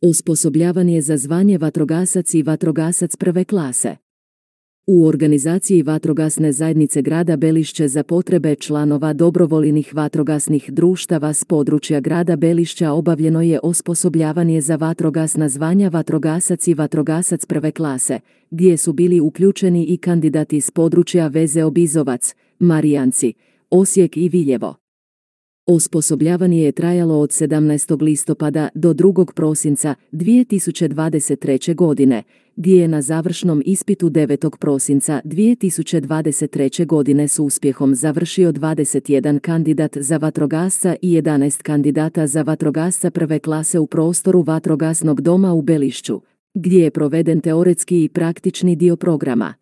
Osposobljavan je za zvanje vatrogasac i vatrogasac prve klase. U organizaciji vatrogasne zajednice grada Belišće za potrebe članova dobrovoljnih vatrogasnih društava s područja grada Belišća obavljeno je osposobljavanje za vatrogasna zvanja vatrogasac i vatrogasac prve klase, gdje su bili uključeni i kandidati s područja Veze Obizovac, Marijanci, Osijek i Viljevo. Osposobljavanje je trajalo od 17. listopada do 2. prosinca 2023. godine, gdje je na završnom ispitu 9. prosinca 2023. godine s uspjehom završio 21 kandidat za vatrogasca i 11 kandidata za vatrogasca prve klase u prostoru vatrogasnog doma u Belišću, gdje je proveden teoretski i praktični dio programa.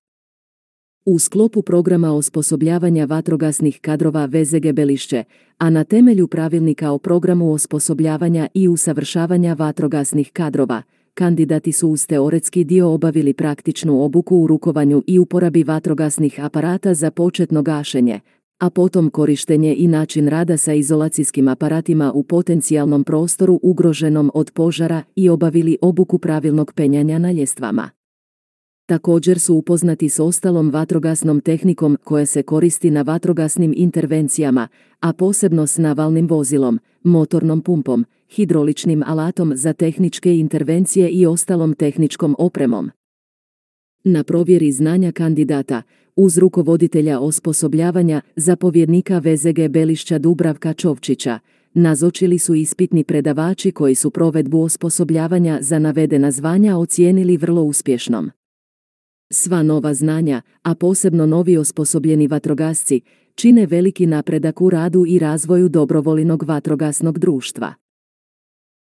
U sklopu programa osposobljavanja vatrogasnih kadrova VZG Belišće, a na temelju pravilnika o programu osposobljavanja i usavršavanja vatrogasnih kadrova, kandidati su uz teoretski dio obavili praktičnu obuku u rukovanju i uporabi vatrogasnih aparata za početno gašenje, a potom korištenje i način rada sa izolacijskim aparatima u potencijalnom prostoru ugroženom od požara i obavili obuku pravilnog penjanja na ljestvama. Također su upoznati s ostalom vatrogasnom tehnikom koja se koristi na vatrogasnim intervencijama, a posebno s navalnim vozilom, motornom pumpom, hidroličnim alatom za tehničke intervencije i ostalom tehničkom opremom. Na provjeri znanja kandidata, uz rukovoditelja osposobljavanja, zapovjednika VZG Belišća Dubravka Čovčića, nazočili su ispitni predavači koji su provedbu osposobljavanja za navedena zvanja ocijenili vrlo uspješnom. Sva nova znanja, a posebno novi osposobljeni vatrogasci, čine veliki napredak u radu i razvoju dobrovoljnog vatrogasnog društva.